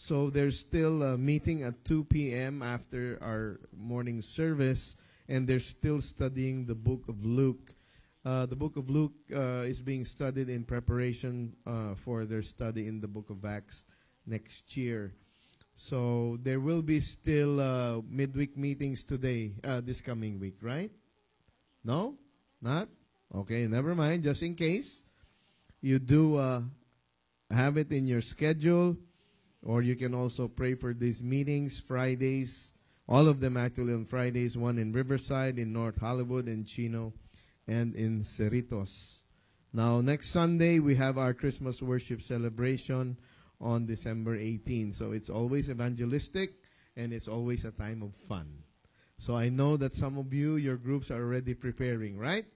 So there's still a meeting at 2 p.m. after our morning service, and they're still studying the book of Luke. Uh, the book of Luke uh, is being studied in preparation uh, for their study in the book of Acts next year. So there will be still uh, midweek meetings today, uh, this coming week, right? No? Not? Okay, never mind. Just in case you do uh, have it in your schedule, or you can also pray for these meetings Fridays. All of them actually on Fridays. One in Riverside, in North Hollywood, in Chino, and in Cerritos. Now, next Sunday we have our Christmas worship celebration on December 18. So it's always evangelistic and it's always a time of fun. So I know that some of you, your groups are already preparing, right?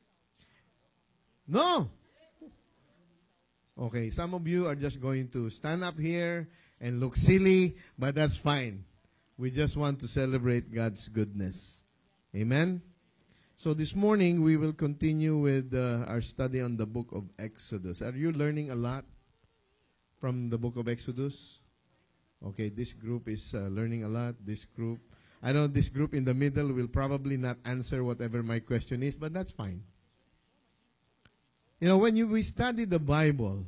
No! Okay, some of you are just going to stand up here and look silly, but that's fine. We just want to celebrate God's goodness. Amen? So this morning we will continue with uh, our study on the book of Exodus. Are you learning a lot from the book of Exodus? Okay, this group is uh, learning a lot. This group, I know this group in the middle will probably not answer whatever my question is, but that's fine. You know, when you, we study the Bible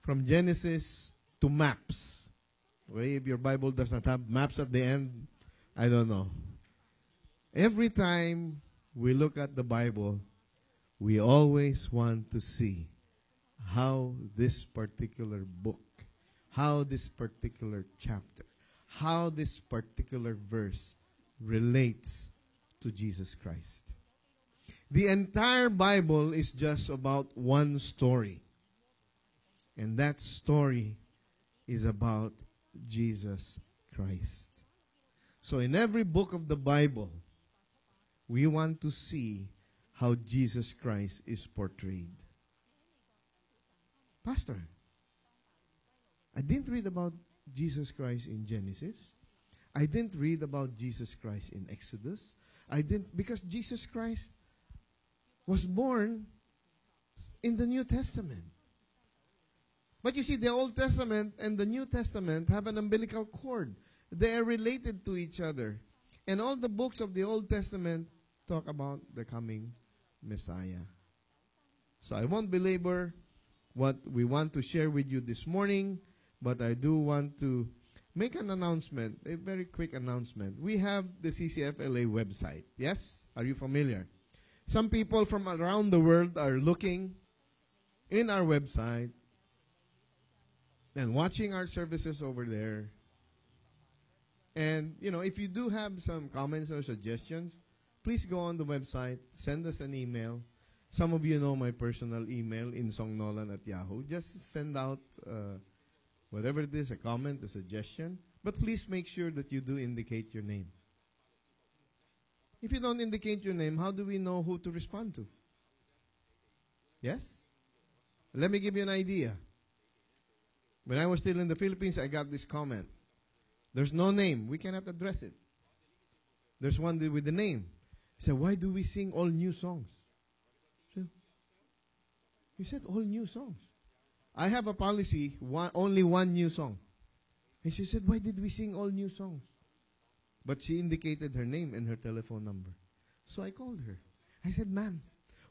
from Genesis to maps, if your Bible does not have maps at the end, I don't know. Every time we look at the Bible, we always want to see how this particular book, how this particular chapter, how this particular verse relates to Jesus Christ. The entire Bible is just about one story. And that story is about Jesus Christ. So in every book of the Bible, we want to see how Jesus Christ is portrayed. Pastor, I didn't read about Jesus Christ in Genesis. I didn't read about Jesus Christ in Exodus. I didn't, because Jesus Christ was born in the New Testament. But you see, the Old Testament and the New Testament have an umbilical cord. They are related to each other. And all the books of the Old Testament talk about the coming Messiah. So I won't belabor what we want to share with you this morning, but I do want to make an announcement, a very quick announcement. We have the CCFLA website. Yes? Are you familiar? Some people from around the world are looking in our website and watching our services over there. And, you know, if you do have some comments or suggestions, please go on the website, send us an email. Some of you know my personal email, insongnolan at yahoo. Just send out uh, whatever it is, a comment, a suggestion. But please make sure that you do indicate your name. If you don't indicate your name, how do we know who to respond to? Yes? Let me give you an idea. When I was still in the Philippines, I got this comment. There's no name. We cannot address it. There's one with the name. He said, Why do we sing all new songs? He said, All new songs. I have a policy, one, only one new song. And she said, Why did we sing all new songs? But she indicated her name and her telephone number. So I called her. I said, Ma'am,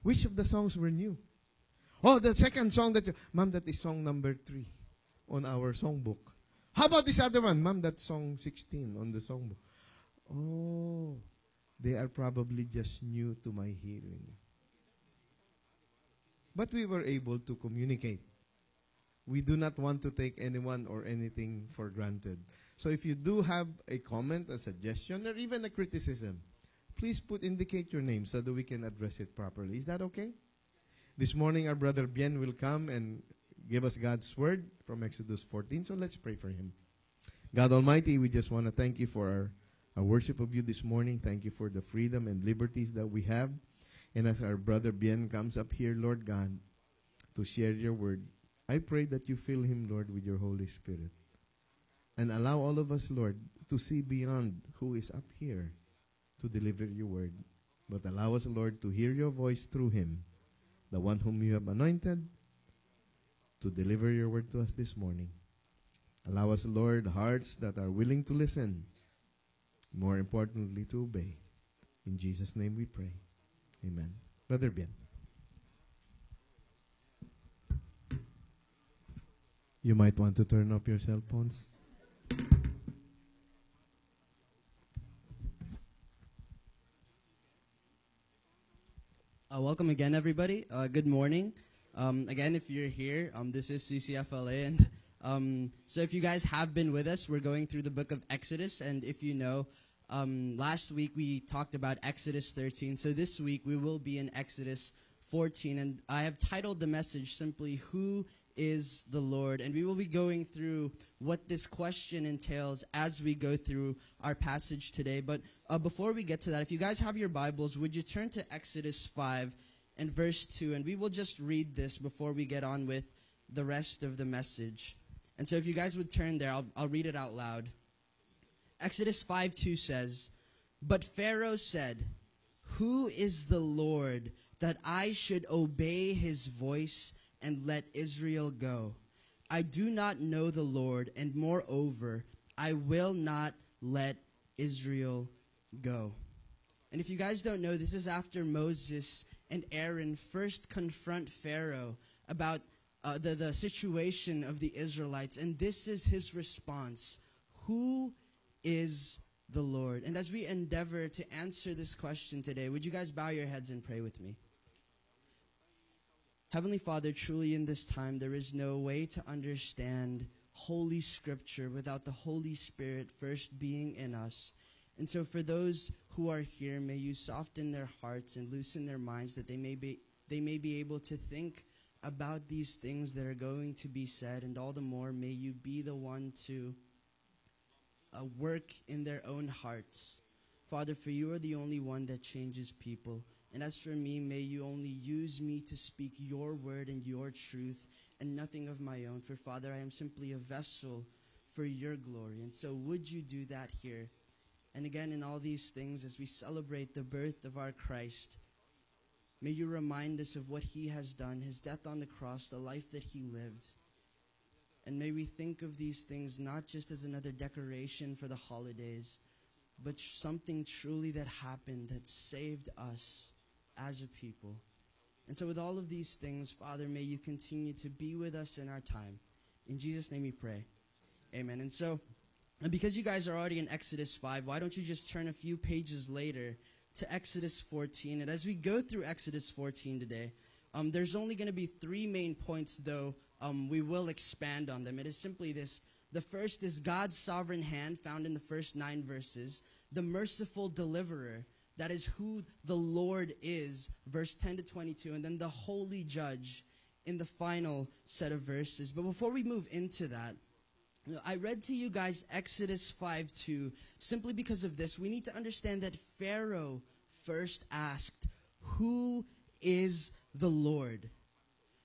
which of the songs were new? Oh, the second song that, Ma'am, that is song number three on our songbook. How about this other one? Ma'am, that song 16 on the songbook. Oh, they are probably just new to my hearing. But we were able to communicate. We do not want to take anyone or anything for granted. So if you do have a comment, a suggestion, or even a criticism, please put indicate your name so that we can address it properly. Is that okay? This morning our brother Bien will come and give us God's word from Exodus 14. So let's pray for him. God Almighty, we just want to thank you for our, our worship of you this morning. Thank you for the freedom and liberties that we have. And as our brother Bien comes up here, Lord God, to share your word, I pray that you fill him, Lord, with your Holy Spirit. And allow all of us, Lord, to see beyond who is up here to deliver your word. But allow us, Lord, to hear your voice through him, the one whom you have anointed, to deliver your word to us this morning. Allow us, Lord, hearts that are willing to listen. More importantly, to obey. In Jesus' name we pray. Amen. Brother Bien. You might want to turn off your cell phones. Uh, welcome again, everybody. Uh, good morning. Um, again, if you're here, um, this is CCFLA, and um, so if you guys have been with us, we're going through the book of Exodus, and if you know, um, last week we talked about Exodus 13. So this week we will be in Exodus 14, and I have titled the message simply "Who is the Lord?" And we will be going through what this question entails as we go through our passage today. But uh, before we get to that, if you guys have your Bibles, would you turn to Exodus 5 and verse 2? And we will just read this before we get on with the rest of the message. And so if you guys would turn there, I'll, I'll read it out loud. Exodus 5 2 says, But Pharaoh said, Who is the Lord that I should obey his voice and let Israel go? I do not know the Lord, and moreover, I will not let Israel go. And if you guys don't know, this is after Moses and Aaron first confront Pharaoh about uh, the, the situation of the Israelites. And this is his response Who is the Lord? And as we endeavor to answer this question today, would you guys bow your heads and pray with me? Heavenly Father, truly in this time, there is no way to understand Holy Scripture without the Holy Spirit first being in us. And so, for those who are here, may you soften their hearts and loosen their minds that they may be, they may be able to think about these things that are going to be said. And all the more, may you be the one to uh, work in their own hearts. Father, for you are the only one that changes people. And as for me, may you only use me to speak your word and your truth and nothing of my own. For Father, I am simply a vessel for your glory. And so would you do that here? And again, in all these things, as we celebrate the birth of our Christ, may you remind us of what he has done, his death on the cross, the life that he lived. And may we think of these things not just as another decoration for the holidays, but something truly that happened that saved us as a people. And so, with all of these things, Father, may you continue to be with us in our time. In Jesus' name we pray. Amen. And so, and because you guys are already in Exodus 5, why don't you just turn a few pages later to Exodus 14? And as we go through Exodus 14 today, um, there's only going to be three main points, though um, we will expand on them. It is simply this the first is God's sovereign hand, found in the first nine verses, the merciful deliverer. That is who the Lord is, verse 10 to 22, and then the holy judge in the final set of verses. But before we move into that, I read to you guys Exodus 5 2 simply because of this. We need to understand that Pharaoh first asked, Who is the Lord?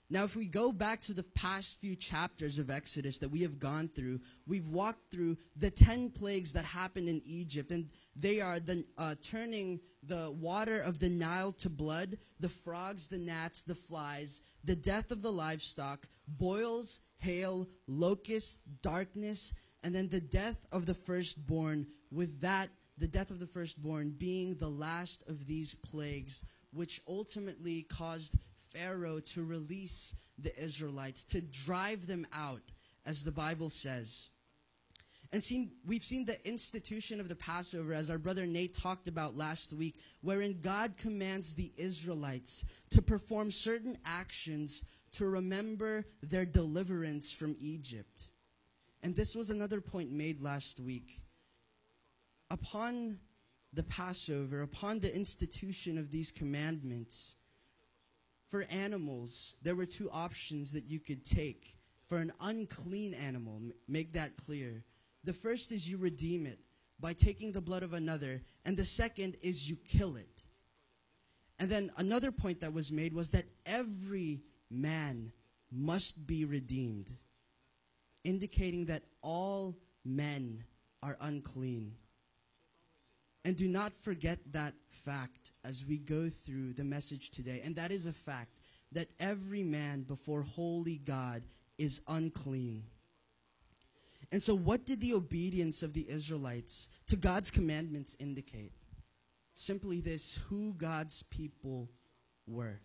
Now, if we go back to the past few chapters of Exodus that we have gone through, we've walked through the 10 plagues that happened in Egypt, and they are the, uh, turning the water of the Nile to blood, the frogs, the gnats, the flies, the death of the livestock, boils, hail, locusts, darkness, and then the death of the firstborn, with that, the death of the firstborn being the last of these plagues, which ultimately caused Pharaoh to release the Israelites, to drive them out, as the Bible says. And seen, we've seen the institution of the Passover, as our brother Nate talked about last week, wherein God commands the Israelites to perform certain actions to remember their deliverance from Egypt. And this was another point made last week. Upon the Passover, upon the institution of these commandments, for animals, there were two options that you could take. For an unclean animal, make that clear. The first is you redeem it by taking the blood of another, and the second is you kill it. And then another point that was made was that every man must be redeemed, indicating that all men are unclean. And do not forget that fact as we go through the message today. And that is a fact that every man before holy God is unclean. And so, what did the obedience of the Israelites to God's commandments indicate? Simply this who God's people were.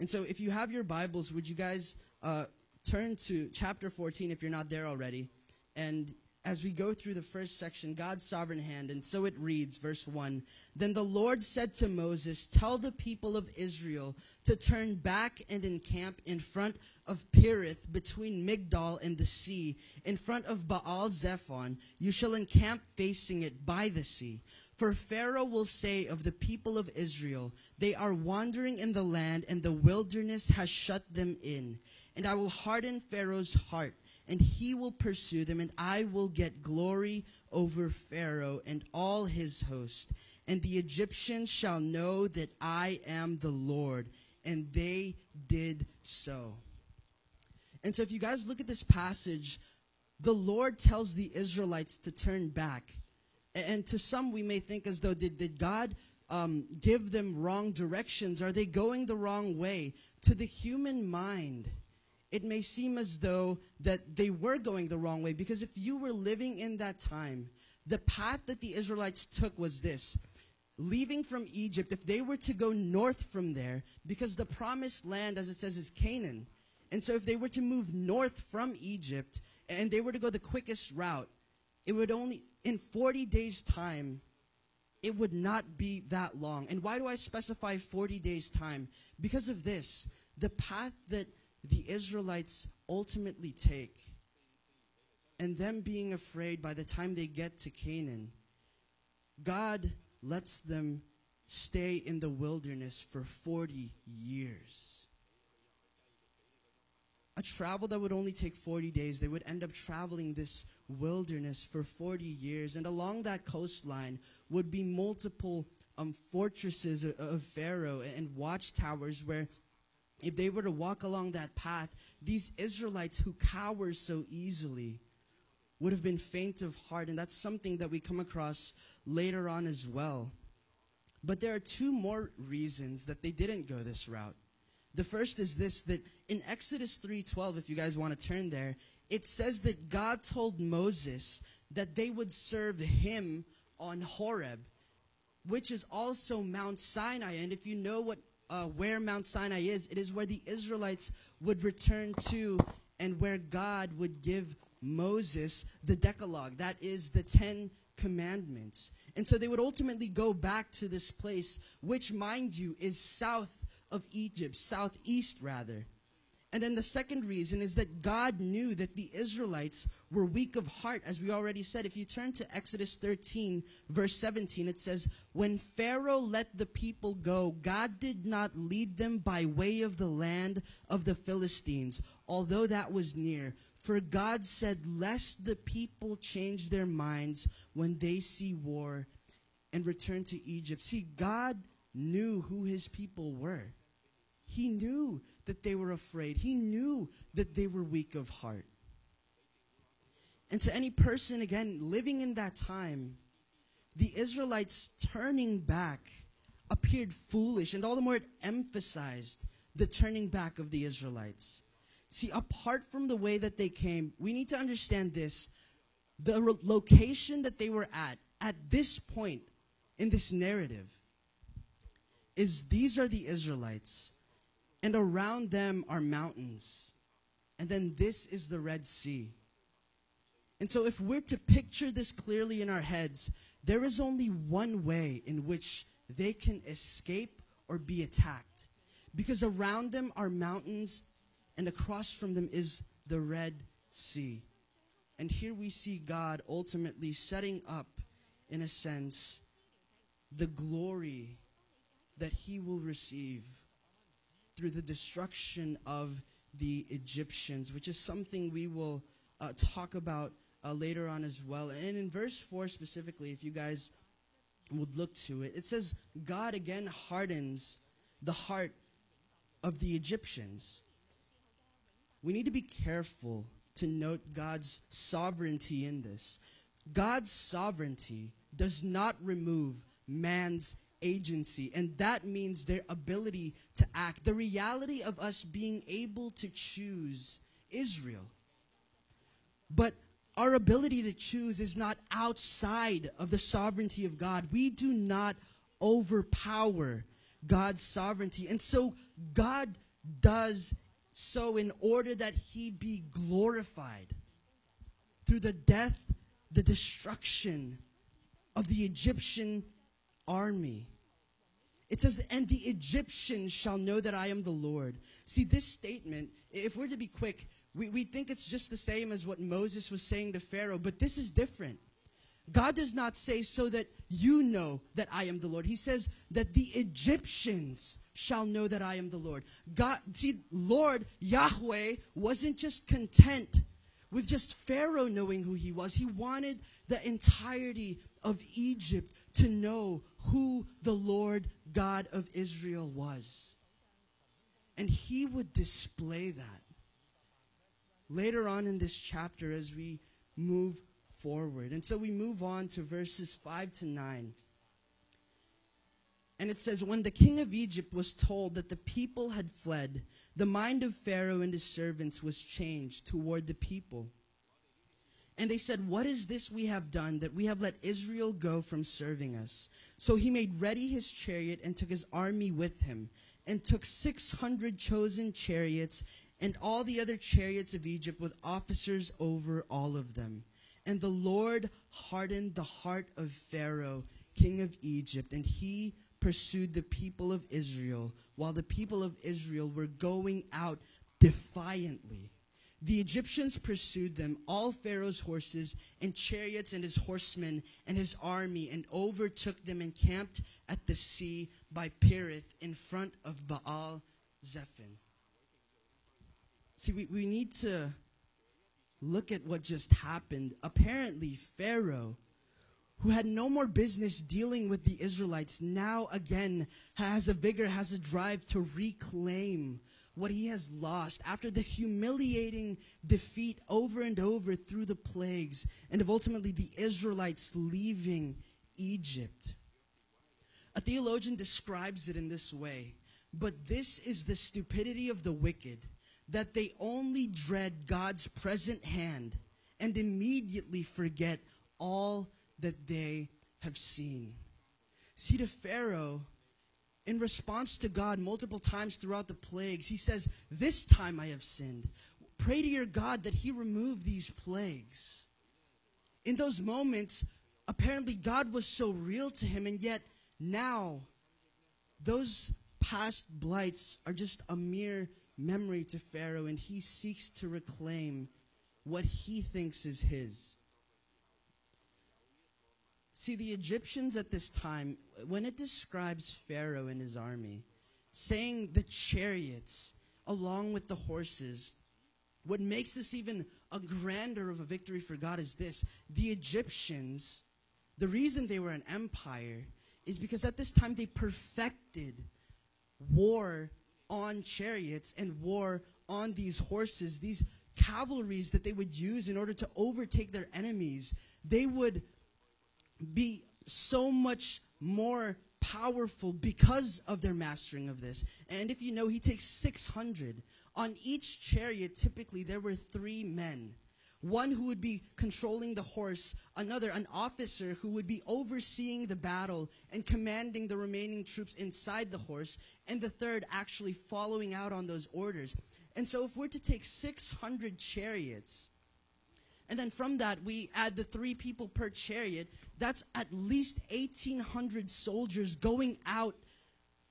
And so, if you have your Bibles, would you guys uh, turn to chapter 14 if you're not there already? And as we go through the first section, God's sovereign hand. And so it reads, verse 1 Then the Lord said to Moses, Tell the people of Israel to turn back and encamp in front of Perith between Migdol and the sea, in front of Baal Zephon. You shall encamp facing it by the sea. For Pharaoh will say of the people of Israel, They are wandering in the land, and the wilderness has shut them in. And I will harden Pharaoh's heart and he will pursue them, and I will get glory over Pharaoh and all his host. And the Egyptians shall know that I am the Lord. And they did so. And so, if you guys look at this passage, the Lord tells the Israelites to turn back. And to some, we may think as though, did, did God um, give them wrong directions? Are they going the wrong way? To the human mind, it may seem as though that they were going the wrong way because if you were living in that time, the path that the Israelites took was this. Leaving from Egypt, if they were to go north from there, because the promised land, as it says, is Canaan. And so if they were to move north from Egypt and they were to go the quickest route, it would only, in 40 days' time, it would not be that long. And why do I specify 40 days' time? Because of this. The path that the Israelites ultimately take, and them being afraid by the time they get to Canaan, God lets them stay in the wilderness for 40 years. A travel that would only take 40 days, they would end up traveling this wilderness for 40 years. And along that coastline would be multiple um, fortresses of, of Pharaoh and watchtowers where if they were to walk along that path, these Israelites who cower so easily would have been faint of heart. And that's something that we come across later on as well. But there are two more reasons that they didn't go this route. The first is this that in Exodus 3:12 if you guys want to turn there it says that God told Moses that they would serve him on Horeb which is also Mount Sinai and if you know what uh, where Mount Sinai is, it is where the Israelites would return to and where God would give Moses the Decalogue. That is the Ten Commandments. And so they would ultimately go back to this place, which, mind you, is south of Egypt, southeast rather. And then the second reason is that God knew that the Israelites were weak of heart, as we already said. If you turn to Exodus 13, verse 17, it says, When Pharaoh let the people go, God did not lead them by way of the land of the Philistines, although that was near. For God said, Lest the people change their minds when they see war and return to Egypt. See, God knew who his people were. He knew that they were afraid. He knew that they were weak of heart. And to any person, again, living in that time, the Israelites turning back appeared foolish, and all the more it emphasized the turning back of the Israelites. See, apart from the way that they came, we need to understand this. The re- location that they were at, at this point in this narrative, is these are the Israelites and around them are mountains. And then this is the Red Sea. And so, if we're to picture this clearly in our heads, there is only one way in which they can escape or be attacked. Because around them are mountains, and across from them is the Red Sea. And here we see God ultimately setting up, in a sense, the glory that he will receive through the destruction of the Egyptians, which is something we will uh, talk about uh, later on as well. And in verse 4 specifically, if you guys would look to it, it says, God again hardens the heart of the Egyptians. We need to be careful to note God's sovereignty in this. God's sovereignty does not remove man's agency, and that means their ability to act. The reality of us being able to choose Israel. But our ability to choose is not outside of the sovereignty of God. We do not overpower God's sovereignty. And so God does so in order that he be glorified through the death, the destruction of the Egyptian army. It says, and the Egyptians shall know that I am the Lord. See, this statement, if we're to be quick, we, we think it's just the same as what Moses was saying to Pharaoh, but this is different. God does not say so that you know that I am the Lord. He says that the Egyptians shall know that I am the Lord. God, see, Lord Yahweh wasn't just content with just Pharaoh knowing who he was. He wanted the entirety of Egypt to know who the Lord God of Israel was. And he would display that later on in this chapter as we move forward. And so we move on to verses 5 to 9. And it says, When the king of Egypt was told that the people had fled, the mind of Pharaoh and his servants was changed toward the people. And they said, What is this we have done that we have let Israel go from serving us? So he made ready his chariot and took his army with him, and took 600 chosen chariots and all the other chariots of Egypt with officers over all of them. And the Lord hardened the heart of Pharaoh, king of Egypt, and he pursued the people of Israel, while the people of Israel were going out defiantly. The Egyptians pursued them, all Pharaoh's horses and chariots and his horsemen and his army, and overtook them and camped at the sea by Perith in front of Baal Zephon. See, we, we need to look at what just happened. Apparently, Pharaoh, who had no more business dealing with the Israelites, now again has a vigor, has a drive to reclaim what he has lost after the humiliating defeat over and over through the plagues and of ultimately the Israelites leaving Egypt. A theologian describes it in this way But this is the stupidity of the wicked that they only dread God's present hand and immediately forget all that they have seen. See, to Pharaoh, in response to God multiple times throughout the plagues, he says, This time I have sinned. Pray to your God that he remove these plagues. In those moments, apparently God was so real to him, and yet now those past blights are just a mere memory to Pharaoh, and he seeks to reclaim what he thinks is his. See, the Egyptians at this time, when it describes Pharaoh and his army, saying the chariots along with the horses, what makes this even a grander of a victory for God is this the Egyptians, the reason they were an empire is because at this time they perfected war on chariots and war on these horses, these cavalries that they would use in order to overtake their enemies. They would be so much more powerful because of their mastering of this. And if you know, he takes 600. On each chariot, typically, there were three men one who would be controlling the horse, another, an officer who would be overseeing the battle and commanding the remaining troops inside the horse, and the third actually following out on those orders. And so, if we're to take 600 chariots, and then from that, we add the three people per chariot, that's at least 1,800 soldiers going out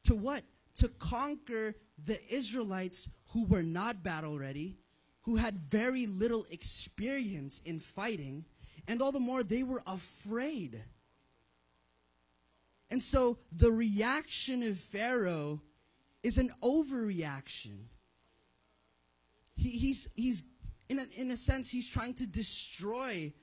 to what? To conquer the Israelites who were not battle ready who had very little experience in fighting, and all the more they were afraid. And so the reaction of Pharaoh is an overreaction. He, he's, he's in, a, in a sense, he's trying to destroy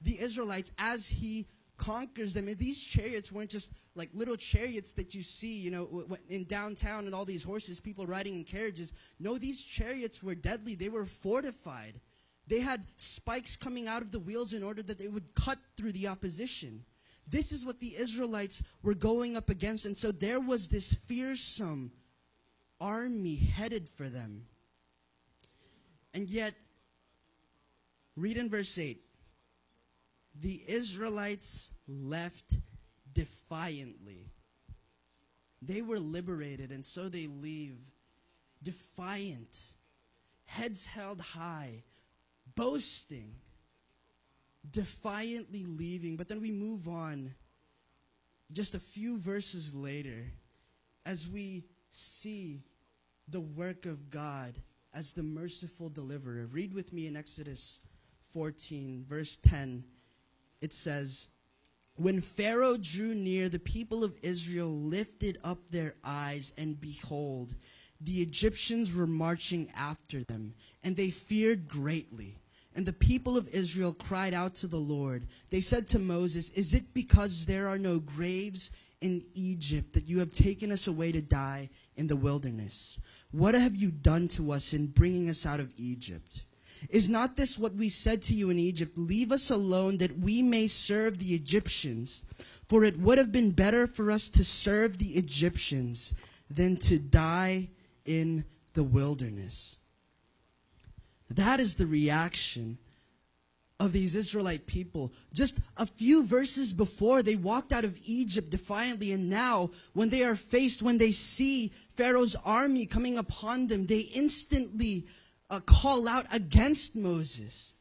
the Israelites as he conquers them. And these chariots weren't just like little chariots that you see, you know, in downtown and all these horses, people riding in carriages. No, these chariots were deadly. They were fortified. They had spikes coming out of the wheels in order that they would cut through the opposition. This is what the Israelites were going up against. And so there was this fearsome army headed for them. And yet, read in verse 8. the Israelites left defiantly. They were liberated, and so they leave defiant, heads held high, boasting, defiantly leaving. But then we move on just a few verses later as we see the work of God as the merciful deliverer. Read with me in Exodus 14, verse 10. It says, When Pharaoh drew near, the people of Israel lifted up their eyes, and behold, the Egyptians were marching after them, and they feared greatly. And the people of Israel cried out to the Lord. They said to Moses, Is it because there are no graves in Egypt that you have taken us away to die in the wilderness? What have you done to us in bringing us out of Egypt? Is not this what we said to you in Egypt? Leave us alone that we may serve the Egyptians. For it would have been better for us to serve the Egyptians than to die in the wilderness. That is the reaction of these Israelite people. Just a few verses before, they walked out of Egypt defiantly, and now, when they are faced, when they see Pharaoh's army coming upon them, they instantly uh, call out against Moses.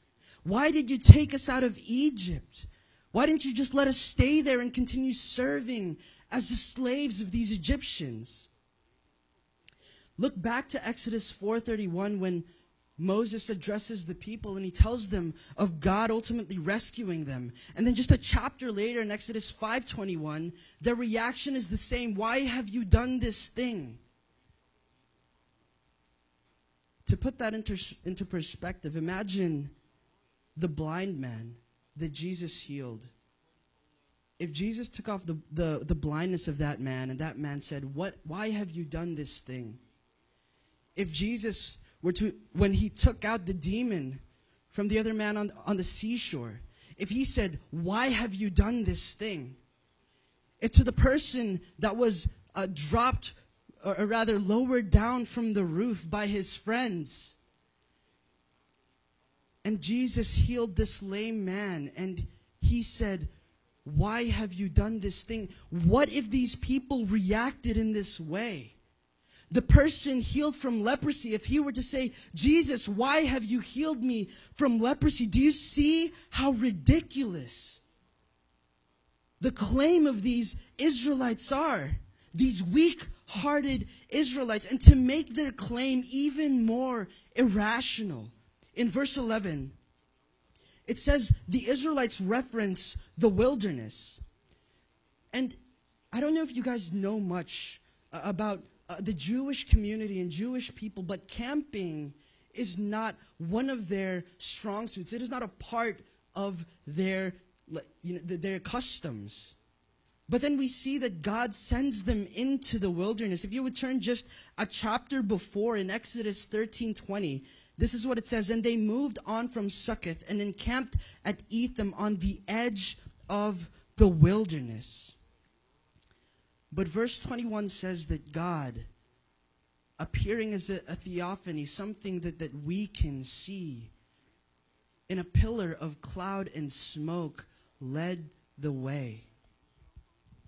Why did you take us out of Egypt? Why didn't you just let us stay there and continue serving as the slaves of these Egyptians? Look back to Exodus 4:31 when Moses addresses the people and he tells them of God ultimately rescuing them. And then just a chapter later in Exodus 5:21, their reaction is the same, "Why have you done this thing?" To put that into, into perspective, imagine the blind man that Jesus healed. If Jesus took off the, the, the blindness of that man and that man said, what, Why have you done this thing? If Jesus were to, when he took out the demon from the other man on, on the seashore, if he said, Why have you done this thing? If to the person that was uh, dropped, or, rather lowered down from the roof by his friends, and Jesus healed this lame man, and he said, Why have you done this thing? What if these people reacted in this way? the person healed from leprosy, if he were to say, Jesus, why have you healed me from leprosy? Do you see how ridiculous the claim of these Israelites are? These weak hearted Israelites. And to make their claim even more irrational, in verse 11, it says the Israelites reference the wilderness. And I don't know if you guys know much about uh, the Jewish community and Jewish people, but camping is not one of their strong suits. It is not a part of their, you know, their customs. But then we see that God sends them into the wilderness. If you would turn just a chapter before in Exodus 13:20, this is what it says, and they moved on from Succoth and encamped at Etham on the edge of the wilderness. But verse 21 says that God, appearing as a, a theophany, something that, that we can see, in a pillar of cloud and smoke, led the way.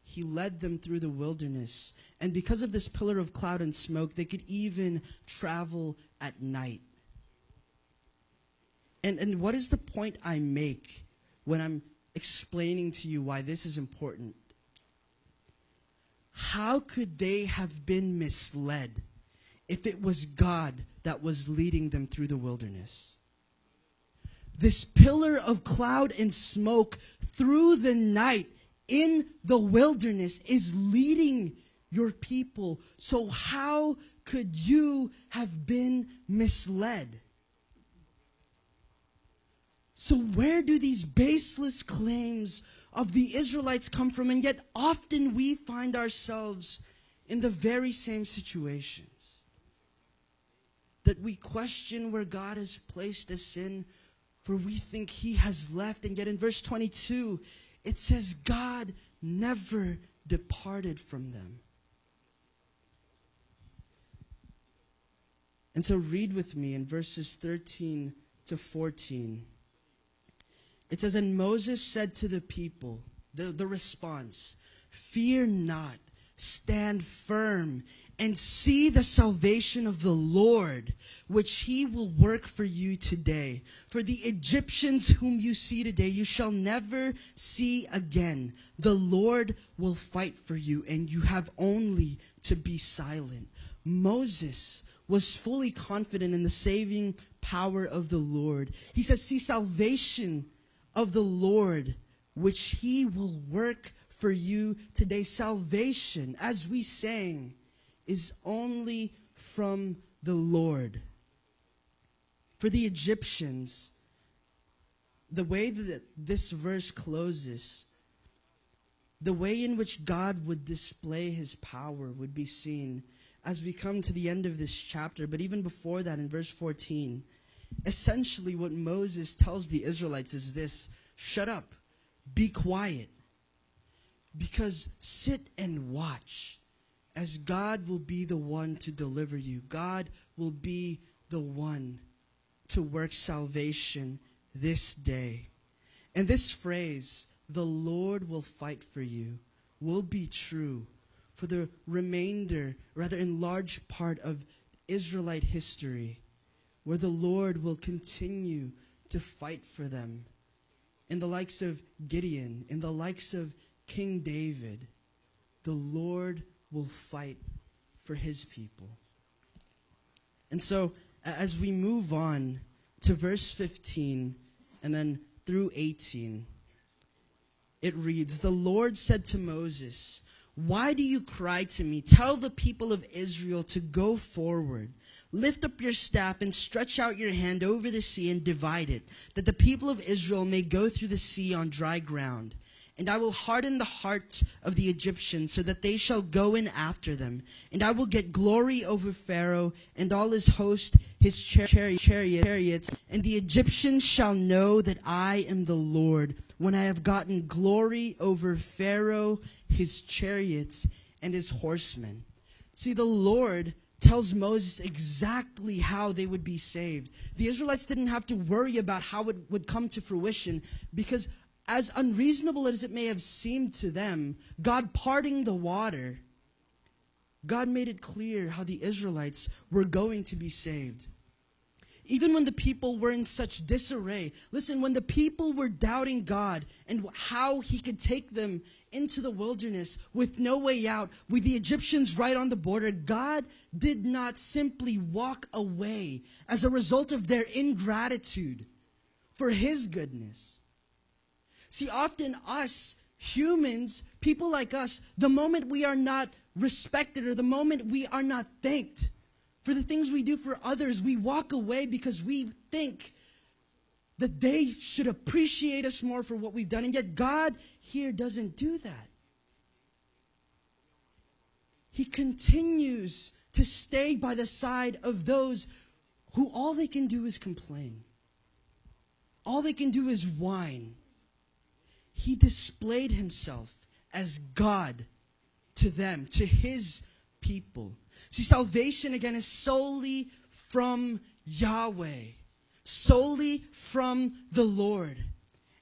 He led them through the wilderness. And because of this pillar of cloud and smoke, they could even travel at night. And, and what is the point I make when I'm explaining to you why this is important? How could they have been misled if it was God that was leading them through the wilderness? This pillar of cloud and smoke through the night in the wilderness is leading your people. So, how could you have been misled? So, where do these baseless claims of the Israelites come from, and yet often we find ourselves in the very same situations. That we question where God has placed us in, for we think He has left. And yet in verse 22, it says, God never departed from them. And so read with me in verses 13 to 14. It says, And Moses said to the people, the, the response, Fear not, stand firm, and see the salvation of the Lord, which he will work for you today. For the Egyptians whom you see today, you shall never see again. The Lord will fight for you, and you have only to be silent. Moses was fully confident in the saving power of the Lord. He says, See salvation of the Lord, which he will work for you today. Salvation, as we sang, is only from the Lord. For the Egyptians, the way that this verse closes, the way in which God would display his power would be seen as we come to the end of this chapter. But even before that, in verse 14, essentially what Moses tells the Israelites is this shut up, be quiet, because sit and watch as God will be the one to deliver you. God will be the one to work salvation this day. And this phrase, the Lord will fight for you, will be true for the remainder, rather in large part of Israelite history, where the Lord will continue to fight for them. In the likes of Gideon, in the likes of King David, the Lord will fight for his people. And so, as we move on to verse 15 and then through 18, it reads The Lord said to Moses, Why do you cry to me? Tell the people of Israel to go forward. Lift up your staff and stretch out your hand over the sea and divide it, that the people of Israel may go through the sea on dry ground. And I will harden the hearts of the Egyptians so that they shall go in after them. And I will get glory over Pharaoh and all his host, his char- char- chariots. And the Egyptians shall know that I am the Lord when I have gotten glory over Pharaoh, his chariots, and his horsemen. See, the Lord tells Moses exactly how they would be saved. The Israelites didn't have to worry about how it would come to fruition because as unreasonable as it may have seemed to them, God parting the water, God made it clear how the Israelites were going to be saved. Even when the people were in such disarray, listen, when the people were doubting God and how He could take them into the wilderness with no way out, with the Egyptians right on the border, God did not simply walk away as a result of their ingratitude for His goodness. See, often us, humans, people like us, the moment we are not respected or the moment we are not thanked for the things we do for others, we walk away because we think that they should appreciate us more for what we've done. And yet, God here doesn't do that. He continues to stay by the side of those who all they can do is complain. All they can do is whine he displayed himself as God to them, to his people. See, salvation again is solely from Yahweh, solely from the Lord.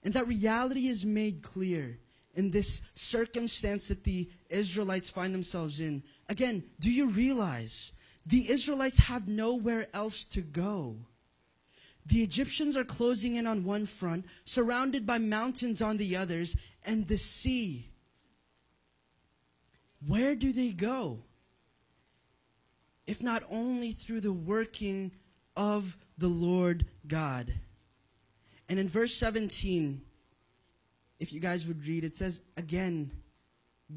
And that reality is made clear in this circumstance that the Israelites find themselves in. Again, do you realize the Israelites have nowhere else to go? The Egyptians are closing in on one front, surrounded by mountains on the others, and the sea. Where do they go? If not only through the working of the Lord God. And in verse 17, if you guys would read, it says, Again,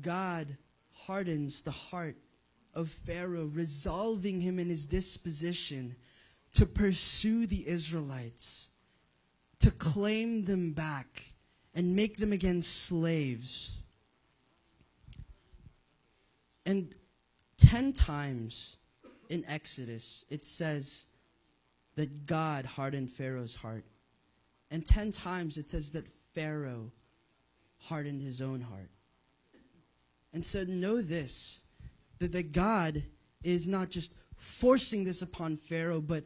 God hardens the heart of Pharaoh, resolving him in his disposition to pursue the Israelites, to claim them back and make them again slaves. And 10 times in Exodus, it says that God hardened Pharaoh's heart. And 10 times it says that Pharaoh hardened his own heart. And so know this that, that God is not just forcing this upon Pharaoh, but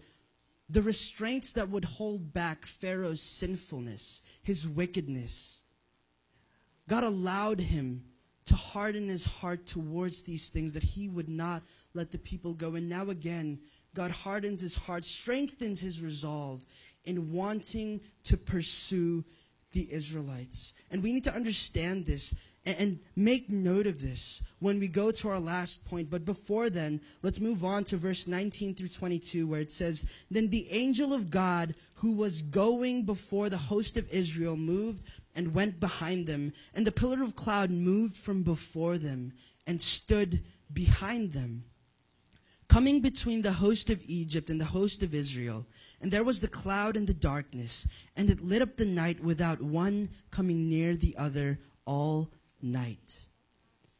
the restraints that would hold back Pharaoh's sinfulness, his wickedness. God allowed him to harden his heart towards these things that he would not let the people go. And now again, God hardens his heart, strengthens his resolve in wanting to pursue the Israelites. And we need to understand this and, make note of this when we go to our last point. But before then, let's move on to verse 19 through 22, where it says, Then the angel of God who was going before the host of Israel moved and went behind them, and the pillar of cloud moved from before them and stood behind them. Coming between the host of Egypt and the host of Israel, and there was the cloud and the darkness, and it lit up the night without one coming near the other all night.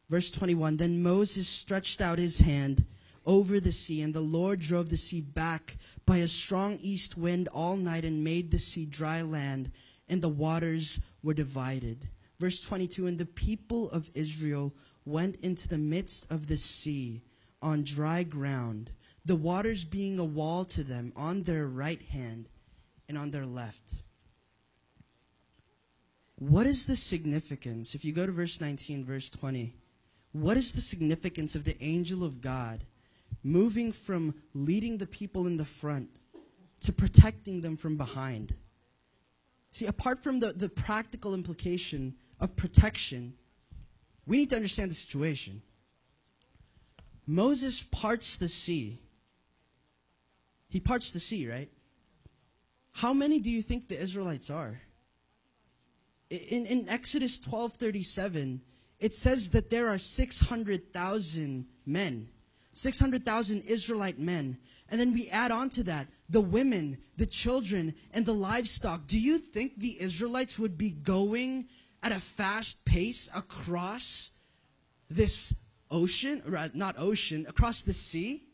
Verse 21 Then Moses stretched out his hand over the sea, and the Lord drove the sea back by a strong east wind all night and made the sea dry land, and the waters were divided. Verse 22 And the people of Israel went into the midst of the sea on dry ground, the waters being a wall to them on their right hand and on their left. What is the significance? If you go to verse 19, verse 20, what is the significance of the angel of God moving from leading the people in the front to protecting them from behind? See, apart from the, the practical implication of protection, we need to understand the situation. Moses parts the sea. He parts the sea, right? How many do you think the Israelites are? In, in Exodus 12:37, it says that there are 600,000 men, 600,000 Israelite men. And then we add on to that the women, the children, and the livestock. Do you think the Israelites would be going at a fast pace across this ocean, or uh, not ocean, across the sea?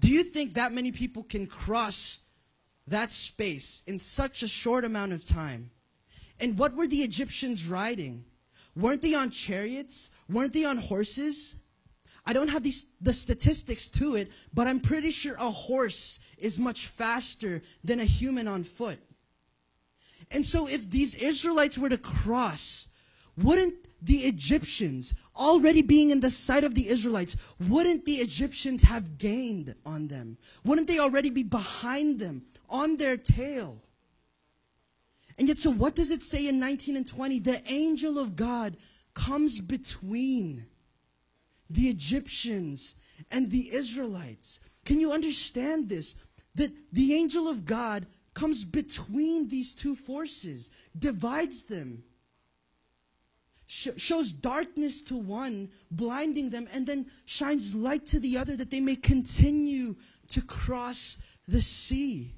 Do you think that many people can cross that space in such a short amount of time? And what were the Egyptians riding? Weren't they on chariots? Weren't they on horses? I don't have these, the statistics to it, but I'm pretty sure a horse is much faster than a human on foot. And so if these Israelites were to cross, wouldn't the Egyptians, already being in the sight of the Israelites, wouldn't the Egyptians have gained on them? Wouldn't they already be behind them, on their tail? And yet, so what does it say in 19 and 20? The angel of God comes between the Egyptians and the Israelites. Can you understand this? That the angel of God comes between these two forces, divides them, sh- shows darkness to one, blinding them, and then shines light to the other that they may continue to cross the sea.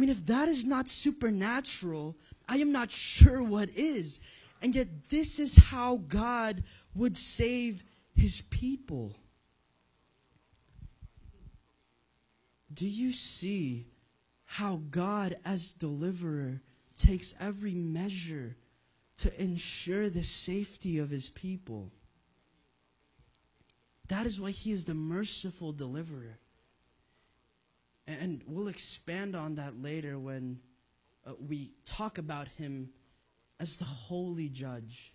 I mean, if that is not supernatural, I am not sure what is. And yet, this is how God would save his people. Do you see how God, as deliverer, takes every measure to ensure the safety of his people? That is why he is the merciful deliverer. And we'll expand on that later when uh, we talk about him as the holy judge.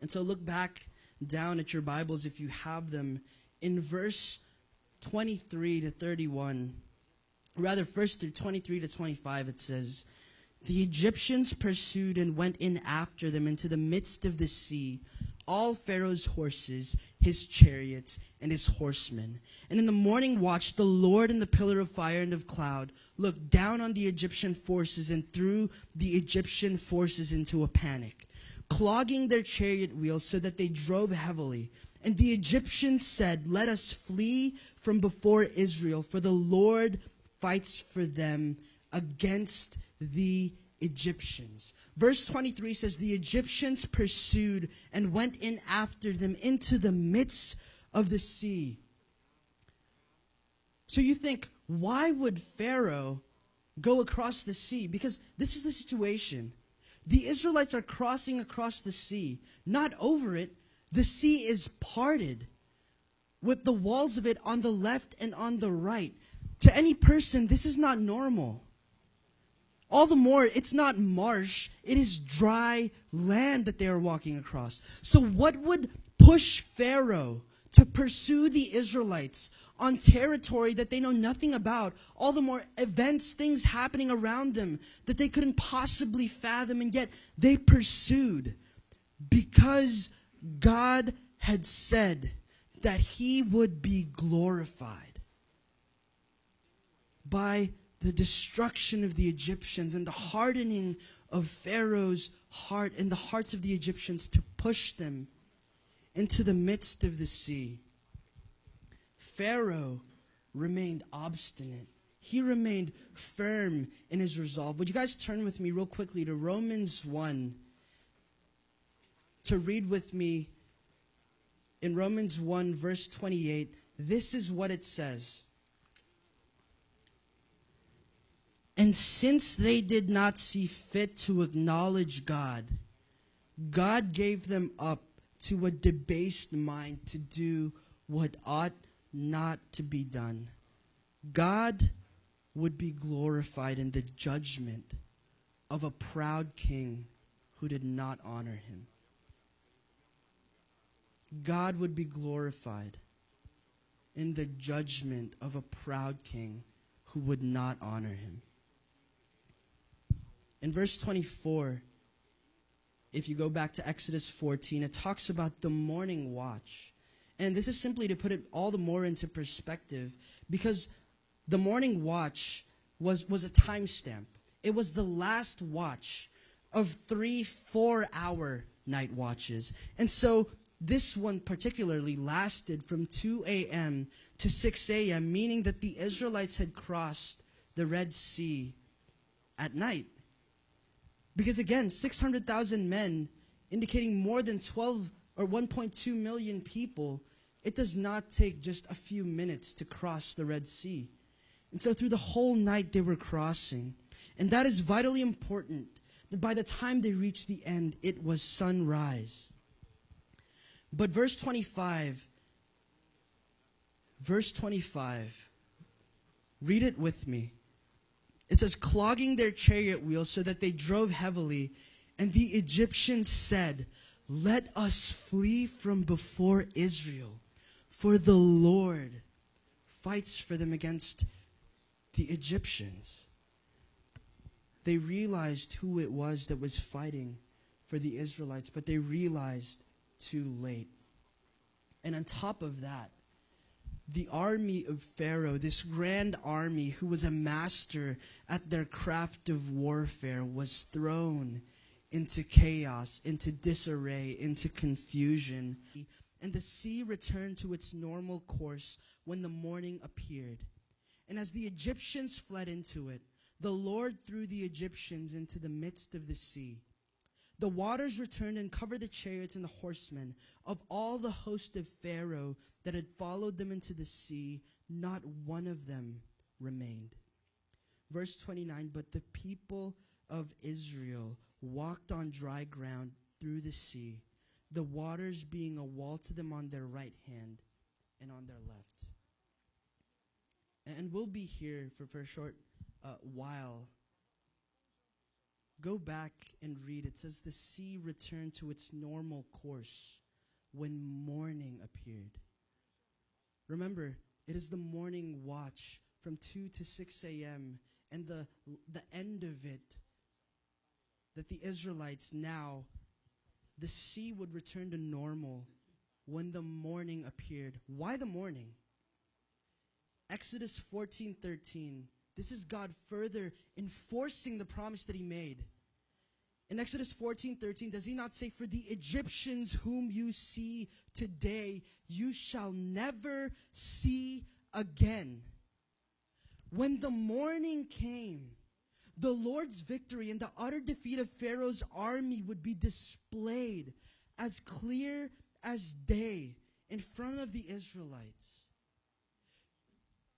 And so look back down at your Bibles if you have them in verse 23 to 31. Rather, first through 23 to 25, it says, The Egyptians pursued and went in after them into the midst of the sea all Pharaoh's horses, his chariots, and his horsemen. And in the morning watch, the Lord in the pillar of fire and of cloud looked down on the Egyptian forces and threw the Egyptian forces into a panic, clogging their chariot wheels so that they drove heavily. And the Egyptians said, Let us flee from before Israel, for the Lord fights for them against the Egyptians. Verse 23 says, The Egyptians pursued and went in after them into the midst of the sea. So you think, why would Pharaoh go across the sea? Because this is the situation. The Israelites are crossing across the sea, not over it. The sea is parted. with the walls of it on the left and on the right. To any person, this is not normal. All the more, it's not marsh, it is dry land that they are walking across. So, what would push Pharaoh to pursue the Israelites on territory that they know nothing about? All the more events, things happening around them that they couldn't possibly fathom, and yet they pursued because God had said that he would be glorified by the destruction of the Egyptians and the hardening of Pharaoh's heart and the hearts of the Egyptians to push them into the midst of the sea. Pharaoh remained obstinate. He remained firm in his resolve. Would you guys turn with me real quickly to Romans 1 to read with me in Romans 1, verse 28? This is what it says. And since they did not see fit to acknowledge God, God gave them up to a debased mind to do what ought not to be done. God would be glorified in the judgment of a proud king who did not honor him. God would be glorified in the judgment of a proud king who would not honor him. In verse 24, if you go back to Exodus 14, it talks about the morning watch. And this is simply to put it all the more into perspective because the morning watch was, was a timestamp. It was the last watch of three four hour night watches. And so this one particularly lasted from 2 a.m. to 6 a.m., meaning that the Israelites had crossed the Red Sea at night. Because again, 600,000 men, indicating more than 12 or 1.2 million people, it does not take just a few minutes to cross the Red Sea. And so through the whole night they were crossing. And that is vitally important that by the time they reached the end, it was sunrise. But verse 25, verse 25, read it with me. It says, clogging their chariot wheels so that they drove heavily. And the Egyptians said, Let us flee from before Israel, for the Lord fights for them against the Egyptians. They realized who it was that was fighting for the Israelites, but they realized too late. And on top of that, the army of Pharaoh, this grand army who was a master at their craft of warfare, was thrown into chaos, into disarray, into confusion. And the sea returned to its normal course when the morning appeared. And as the Egyptians fled into it, the Lord threw the Egyptians into the midst of the sea. The waters returned and covered the chariots and the horsemen of all the host of Pharaoh that had followed them into the sea. Not one of them remained. Verse 29 But the people of Israel walked on dry ground through the sea, the waters being a wall to them on their right hand and on their left. And we'll be here for, for a short uh, while Go back and read. It says, The sea returned to its normal course when morning appeared. Remember, it is the morning watch from 2 to 6 a.m. and the, the end of it that the Israelites now, the sea would return to normal when the morning appeared. Why the morning? Exodus 14 13. This is God further enforcing the promise that He made. In Exodus 14 13, does he not say, For the Egyptians whom you see today, you shall never see again? When the morning came, the Lord's victory and the utter defeat of Pharaoh's army would be displayed as clear as day in front of the Israelites.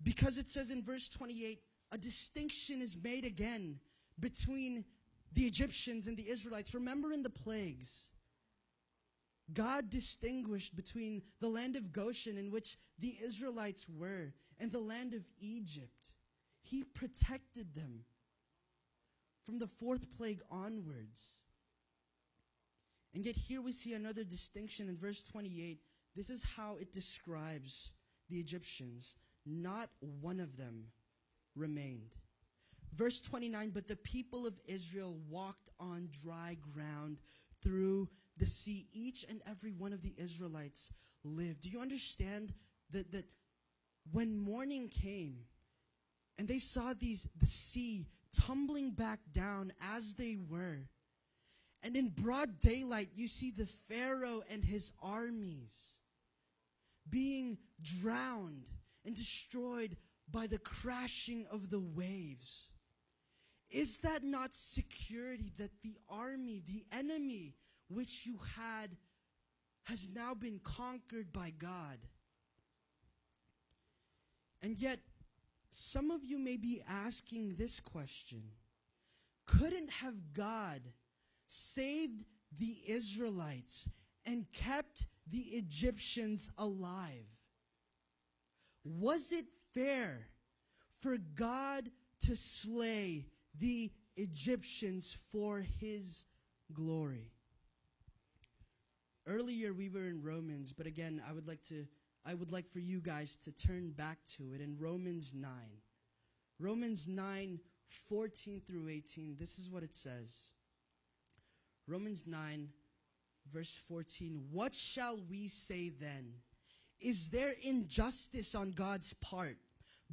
Because it says in verse 28, a distinction is made again between the Egyptians and the Israelites. Remember in the plagues, God distinguished between the land of Goshen, in which the Israelites were, and the land of Egypt. He protected them from the fourth plague onwards. And yet, here we see another distinction in verse 28. This is how it describes the Egyptians. Not one of them remained. Verse 29 But the people of Israel walked on dry ground through the sea. Each and every one of the Israelites lived. Do you understand that, that when morning came and they saw these the sea tumbling back down as they were, and in broad daylight you see the Pharaoh and his armies being drowned and destroyed by the crashing of the waves. Is that not security that the army, the enemy which you had, has now been conquered by God? And yet, some of you may be asking this question Couldn't have God saved the Israelites and kept the Egyptians alive? Was it fair for God to slay the Egyptians for his glory? Earlier we were in Romans, but again, I would like to I would like for you guys to turn back to it in Romans 9. Romans 9 14 through 18. This is what it says. Romans 9 verse 14. What shall we say then? Is there injustice on God's part?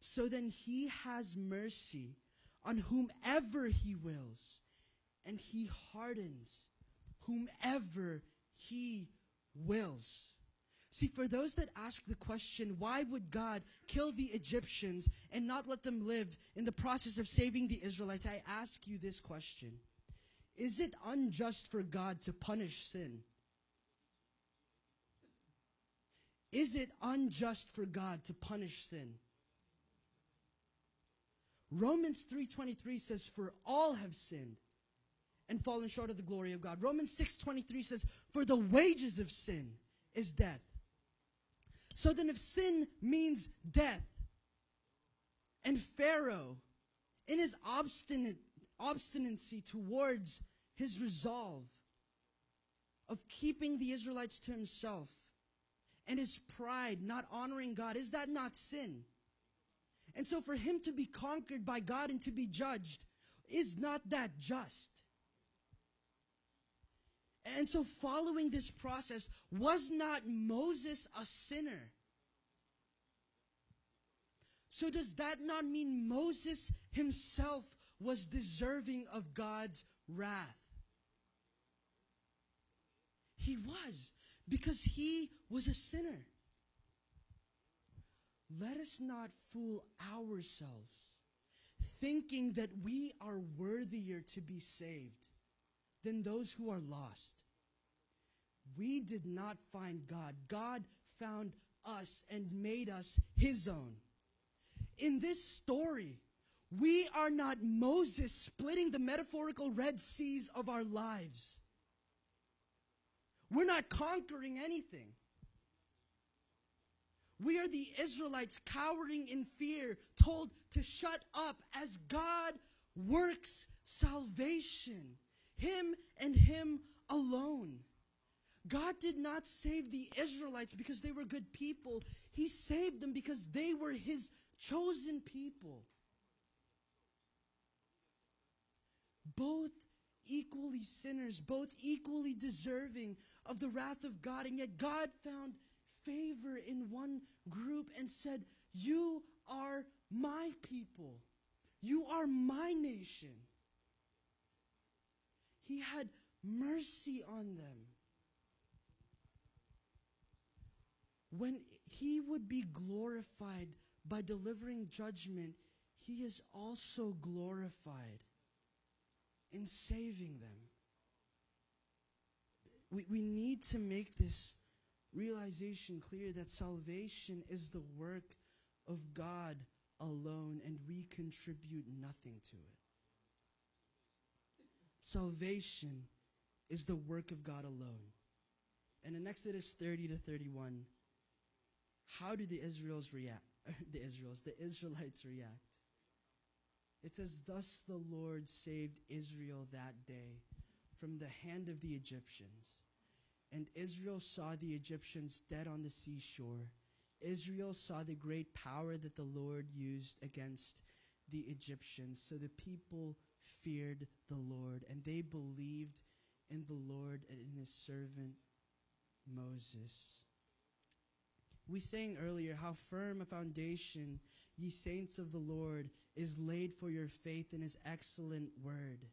So then he has mercy on whomever he wills, and he hardens whomever he wills. See, for those that ask the question, why would God kill the Egyptians and not let them live in the process of saving the Israelites? I ask you this question Is it unjust for God to punish sin? Is it unjust for God to punish sin? Romans 3:23 says for all have sinned and fallen short of the glory of God. Romans 6:23 says for the wages of sin is death. So then if sin means death and Pharaoh in his obstinate obstinacy towards his resolve of keeping the Israelites to himself and his pride, not honoring God, is that not sin? And so for him to be conquered by God and to be judged, is not that just? And so following this process, was not Moses a sinner? So does that not mean Moses himself was deserving of God's wrath? He was because he was a sinner. Let us not fool ourselves, thinking that we are worthier to be saved than those who are lost. We did not find God. God found us and made us his own. In this story, we are not Moses splitting the metaphorical Red Seas of our lives. We're not conquering anything. We are the Israelites cowering in fear, told to shut up as God works salvation. Him and Him alone. God did not save the Israelites because they were good people. He saved them because they were His chosen people. Both equally sinners, both equally deserving of the wrath of God. And yet God found favor in one group and said, You are my people. You are my nation. He had mercy on them. when he would be glorified by delivering judgment, he is also glorified in saving them. We, we need to make this realization clear that salvation is the work of God alone and we contribute nothing to it. Salvation is the work of God alone. And in Exodus 30 to 31, how do the Israels react? the Israels, the Israelites react. It says, Thus the Lord saved Israel that day from the hand of the Egyptians. And Israel saw the Egyptians dead on the seashore. Israel saw the great power that the Lord used against the Egyptians. So the people feared the Lord, and they believed in the Lord and in his servant Moses. We sang earlier how firm a foundation, ye saints of the Lord, is laid for your faith in his excellent word.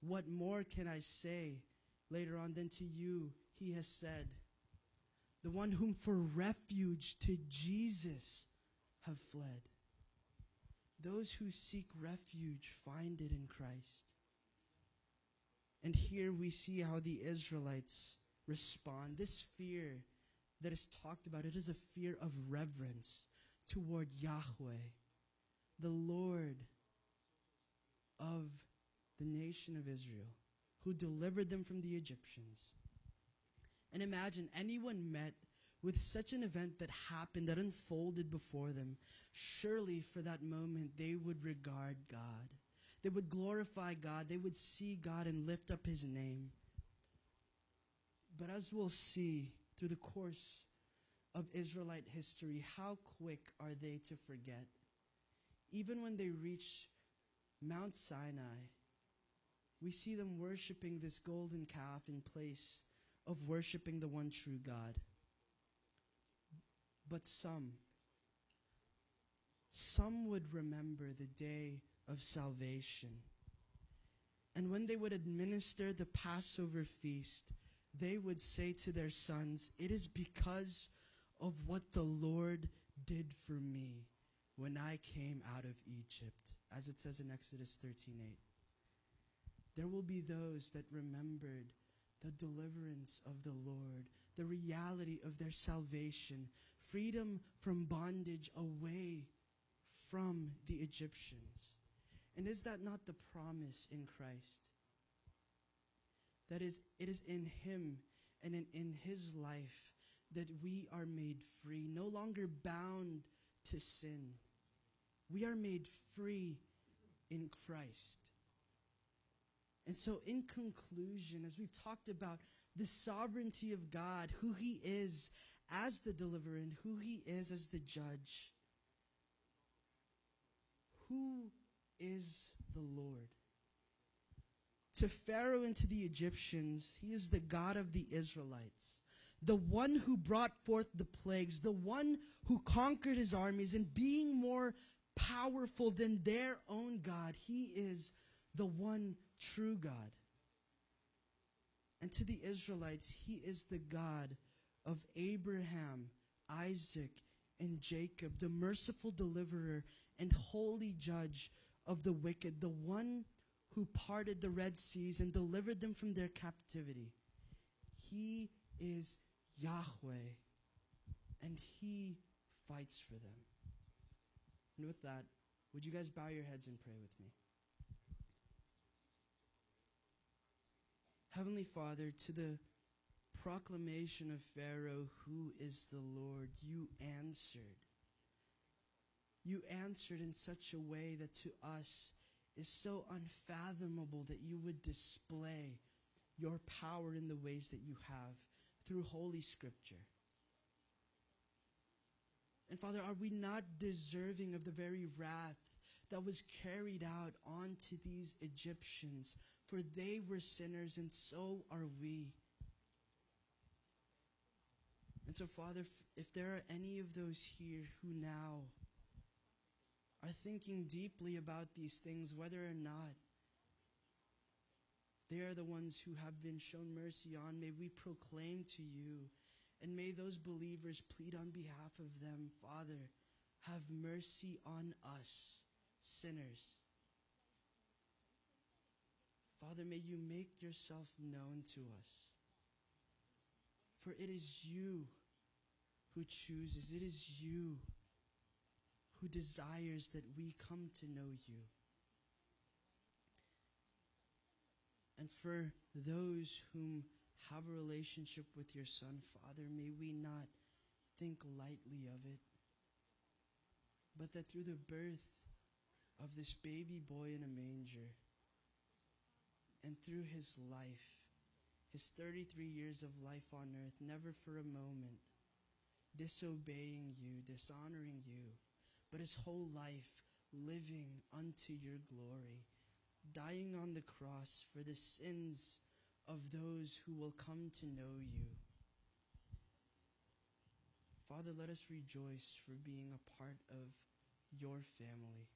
What more can I say later on then to you he has said, the one whom for refuge to Jesus have fled. Those who seek refuge find it in Christ. And here we see how the Israelites respond. This fear that is talked about, it is a fear of reverence toward Yahweh, the Lord of the nation of Israel, who delivered them from the Egyptians. And imagine anyone met with such an event that happened, that unfolded before them. Surely for that moment they would regard God. They would glorify God. They would see God and lift up His name. But as we'll see through the course of Israelite history, how quick are they to forget? Even when they reach Mount Sinai, we see them worshiping this golden calf in place of worshiping the one true God. But some, some would remember the day of salvation. And when they would administer the Passover feast, they would say to their sons, It is because of what the Lord did for me when I came out of Egypt, as it says in Exodus 13:8. There will be those that remembered the deliverance of the Lord, the reality of their salvation, freedom from bondage away from the Egyptians. And is that not the promise in Christ? That is, it is in Him and in, in His life that we are made free, no longer bound to sin. We are made free in Christ. And so, in conclusion, as we've talked about the sovereignty of God, who He is as the deliverer, and who He is as the judge, who is the Lord? To Pharaoh and to the Egyptians, He is the God of the Israelites, the one who brought forth the plagues, the one who conquered His armies, and being more powerful than their own God, He is the one true God. And to the Israelites, He is the God of Abraham, Isaac, and Jacob, the merciful deliverer and holy judge of the wicked, the one who parted the Red Seas and delivered them from their captivity. He is Yahweh, and He fights for them. And with that, would you guys bow your heads and pray with me? Heavenly Father, to the proclamation of Pharaoh, who is the Lord, you answered. You answered in such a way that to us is so unfathomable that you would display your power in the ways that you have through Holy Scripture. And Father, are we not deserving of the very wrath that was carried out onto these Egyptians for they were sinners, and so are we. And so, Father, if there are any of those here who now are thinking deeply about these things, whether or not they are the ones who have been shown mercy on, may we proclaim to you And may those believers plead on behalf of them, Father, have mercy on us, sinners. Father, may you make yourself known to us. For it is you who chooses, it is you who desires that we come to know you. And for those whom have a relationship with your Son, Father, may we not think lightly of it, but that through the birth of this baby boy in a manger, and through his life, his 33 years of life on earth, never for a moment disobeying you, dishonoring you, but his whole life living unto your glory, dying on the cross for the sins of those who will come to know you. Father, let us rejoice for being a part of your family.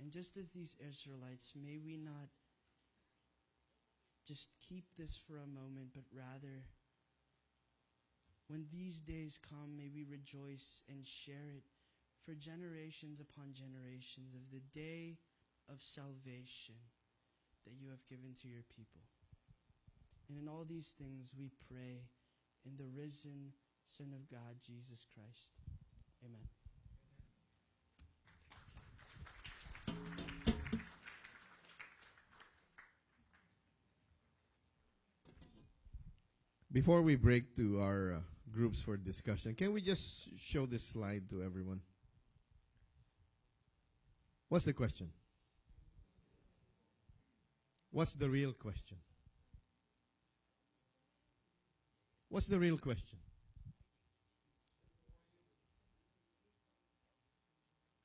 And just as these Israelites, may we not just keep this for a moment, but rather, when these days come, may we rejoice and share it for generations upon generations of the day of salvation that you have given to your people. And in all these things we pray in the risen Son of God, Jesus Christ. Amen. Before we break to our uh, groups for discussion, can we just show this slide to everyone? What's the question? What's the real question? What's the real question?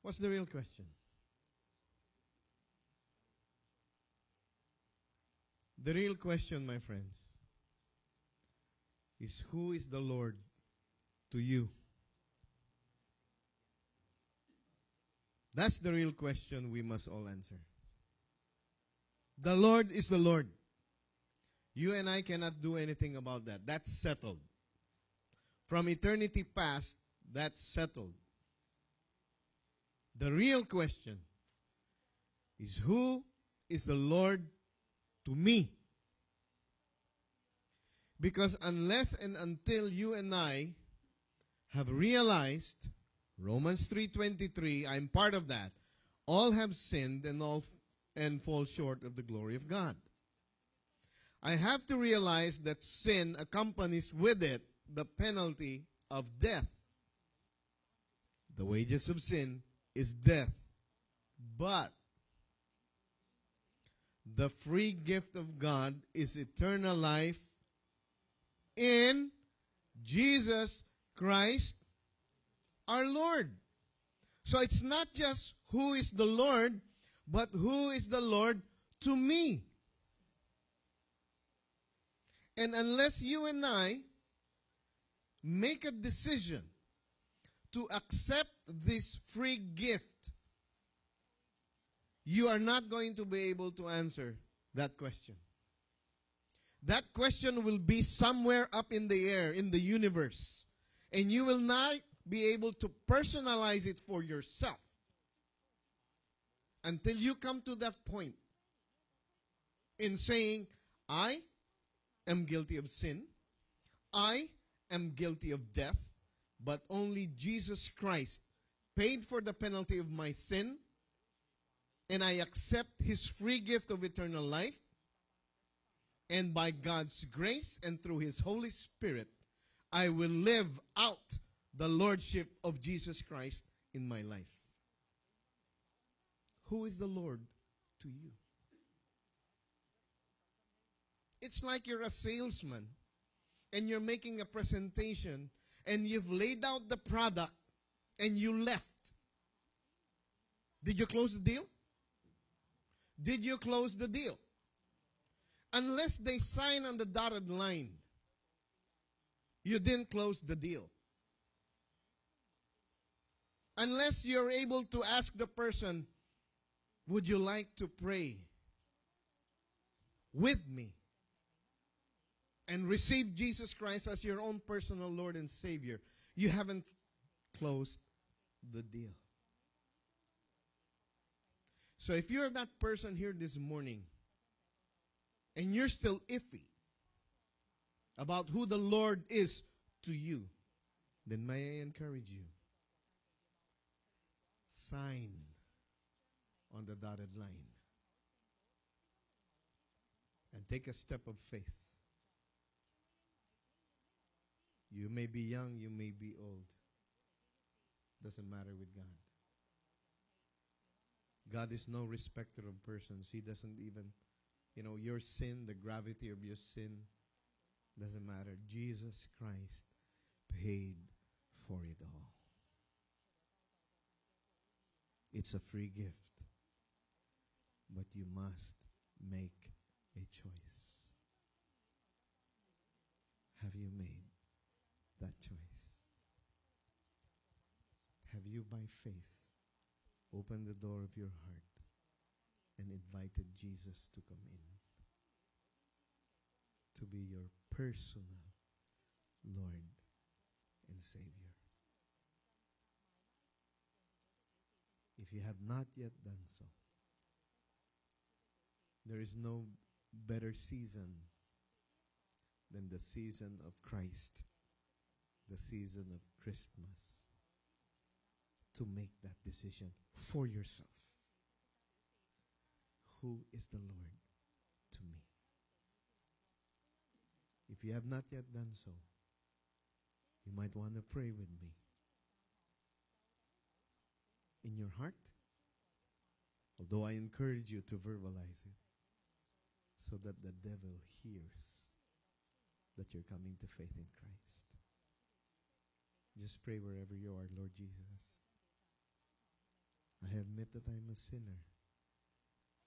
What's the real question? The real question, my friends, is who is the Lord to you? That's the real question we must all answer. The Lord is the Lord. You and I cannot do anything about that. That's settled. From eternity past, that's settled. The real question is who is the Lord to me? Because unless and until you and I have realized Romans 3:23, I'm part of that. All have sinned and all and fall short of the glory of God. I have to realize that sin accompanies with it the penalty of death. The wages of sin is death. But the free gift of God is eternal life in Jesus Christ our Lord. So it's not just who is the Lord, but who is the Lord to me. And unless you and I make a decision to accept this free gift, you are not going to be able to answer that question. That question will be somewhere up in the air, in the universe. And you will not be able to personalize it for yourself until you come to that point in saying, I am guilty of sin, I am guilty of death, but only Jesus Christ paid for the penalty of my sin, and I accept his free gift of eternal life, and by God's grace and through his Holy Spirit, I will live out the Lordship of Jesus Christ in my life. Who is the Lord to you? It's like you're a salesman and you're making a presentation and you've laid out the product and you left. Did you close the deal? Did you close the deal? Unless they sign on the dotted line, you didn't close the deal. Unless you're able to ask the person, would you like to pray with me? and receive Jesus Christ as your own personal Lord and Savior, you haven't closed the deal. So if you're that person here this morning and you're still iffy about who the Lord is to you, then may I encourage you sign on the dotted line and take a step of faith. You may be young, you may be old. Doesn't matter with God. God is no respecter of persons. He doesn't even, you know, your sin, the gravity of your sin, doesn't matter. Jesus Christ paid for it all. It's a free gift. But you must make a choice. Have you made that choice? Have you, by faith, opened the door of your heart and invited Jesus to come in? To be your personal Lord and Savior. If you have not yet done so, there is no better season than the season of Christ, the season of Christmas, to make that decision for yourself. Who is the Lord to me? If you have not yet done so, you might want to pray with me. In your heart, although I encourage you to verbalize it, so that the devil hears that you're coming to faith in Christ. Just pray wherever you are, Lord Jesus. I admit that I'm a sinner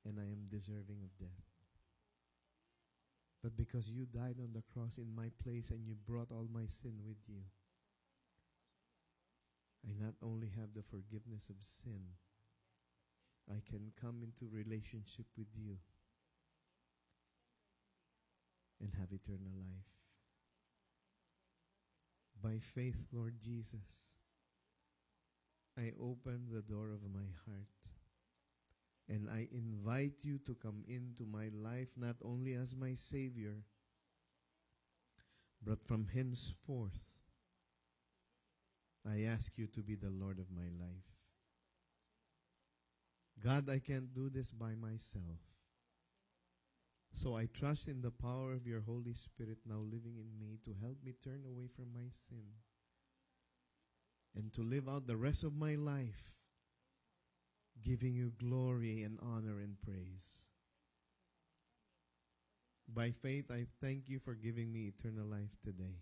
and I am deserving of death. But because you died on the cross in my place and you brought all my sin with you, I not only have the forgiveness of sin, I can come into relationship with you and have eternal life. By faith, Lord Jesus, I open the door of my heart and I invite you to come into my life not only as my Savior, but from henceforth, I ask you to be the Lord of my life. God, I can't do this by myself. So I trust in the power of your Holy Spirit now living in me to help me turn away from my sin and to live out the rest of my life giving you glory and honor and praise. By faith, I thank you for giving me eternal life today.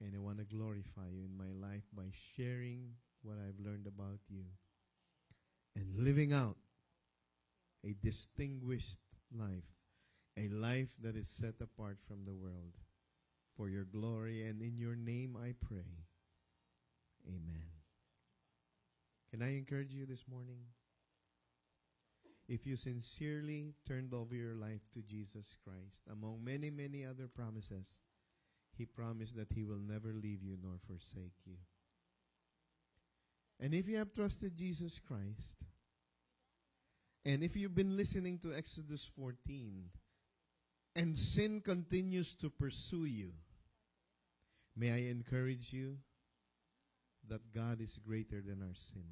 And I want to glorify you in my life by sharing what I've learned about you and living out a distinguished life, a life that is set apart from the world. For your glory and in your name I pray. Amen. Can I encourage you this morning? If you sincerely turned over your life to Jesus Christ, among many, many other promises, He promised that He will never leave you nor forsake you. And if you have trusted Jesus Christ, and if you've been listening to Exodus 14 and sin continues to pursue you, may I encourage you that God is greater than our sin.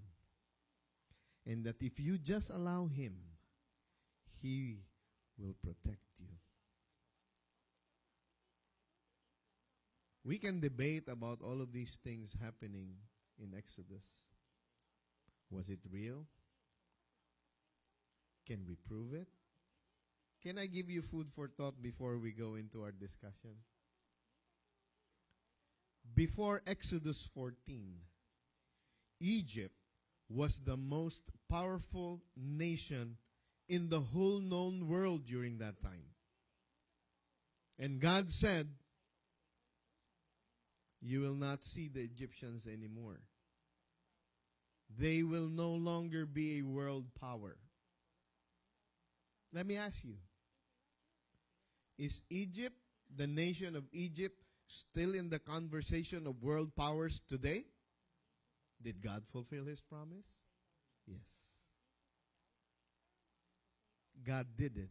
And that if you just allow Him, He will protect you. We can debate about all of these things happening in Exodus. Was it real? Can we prove it? Can I give you food for thought before we go into our discussion? Before Exodus 14, Egypt was the most powerful nation in the whole known world during that time. And God said, You will not see the Egyptians anymore. They will no longer be a world power. Let me ask you Is Egypt, the nation of Egypt, still in the conversation of world powers today? Did God fulfill his promise? Yes. God did it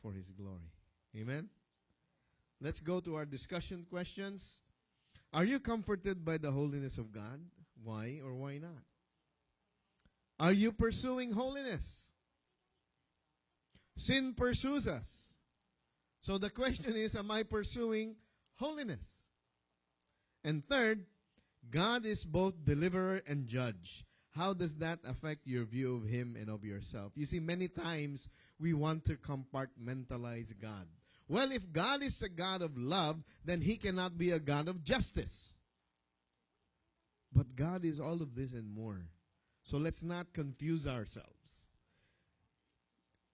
for his glory. Amen. Let's go to our discussion questions. Are you comforted by the holiness of God? Why or why not? Are you pursuing holiness? Sin pursues us. So the question is, am I pursuing holiness? And third, God is both deliverer and judge. How does that affect your view of Him and of yourself? You see, many times we want to compartmentalize God. Well, if God is a God of love, then He cannot be a God of justice. But God is all of this and more. So let's not confuse ourselves.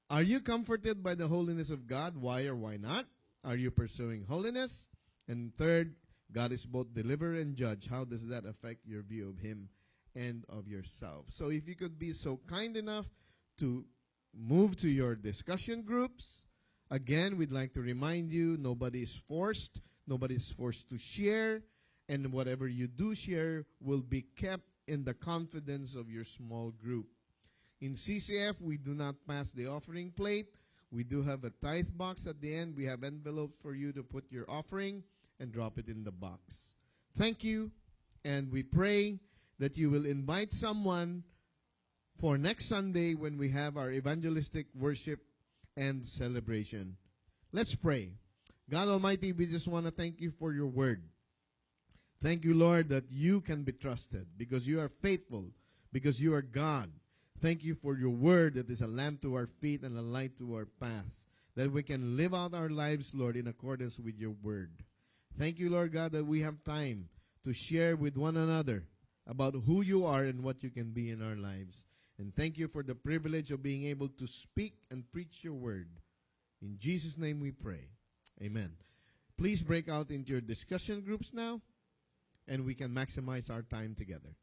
Are you comforted by the holiness of God? Why or why not? Are you pursuing holiness? And third, God is both deliverer and judge. How does that affect your view of Him and of yourself? So if you could be so kind enough to move to your discussion groups. Again, we'd like to remind you nobody is forced, nobody is forced to share, and whatever you do share will be kept in the confidence of your small group. In CCF, we do not pass the offering plate. We do have a tithe box at the end. We have envelopes for you to put your offering and drop it in the box. Thank you, and we pray that you will invite someone for next Sunday when we have our evangelistic worship and celebration. Let's pray. God Almighty, we just want to thank you for your word. Thank you, Lord, that you can be trusted because you are faithful, because you are God. Thank you for your word that is a lamp to our feet and a light to our path, that we can live out our lives, Lord, in accordance with your word. Thank you, Lord God, that we have time to share with one another about who you are and what you can be in our lives. And thank you for the privilege of being able to speak and preach your word. In Jesus' name we pray. Amen. Please break out into your discussion groups now, and we can maximize our time together.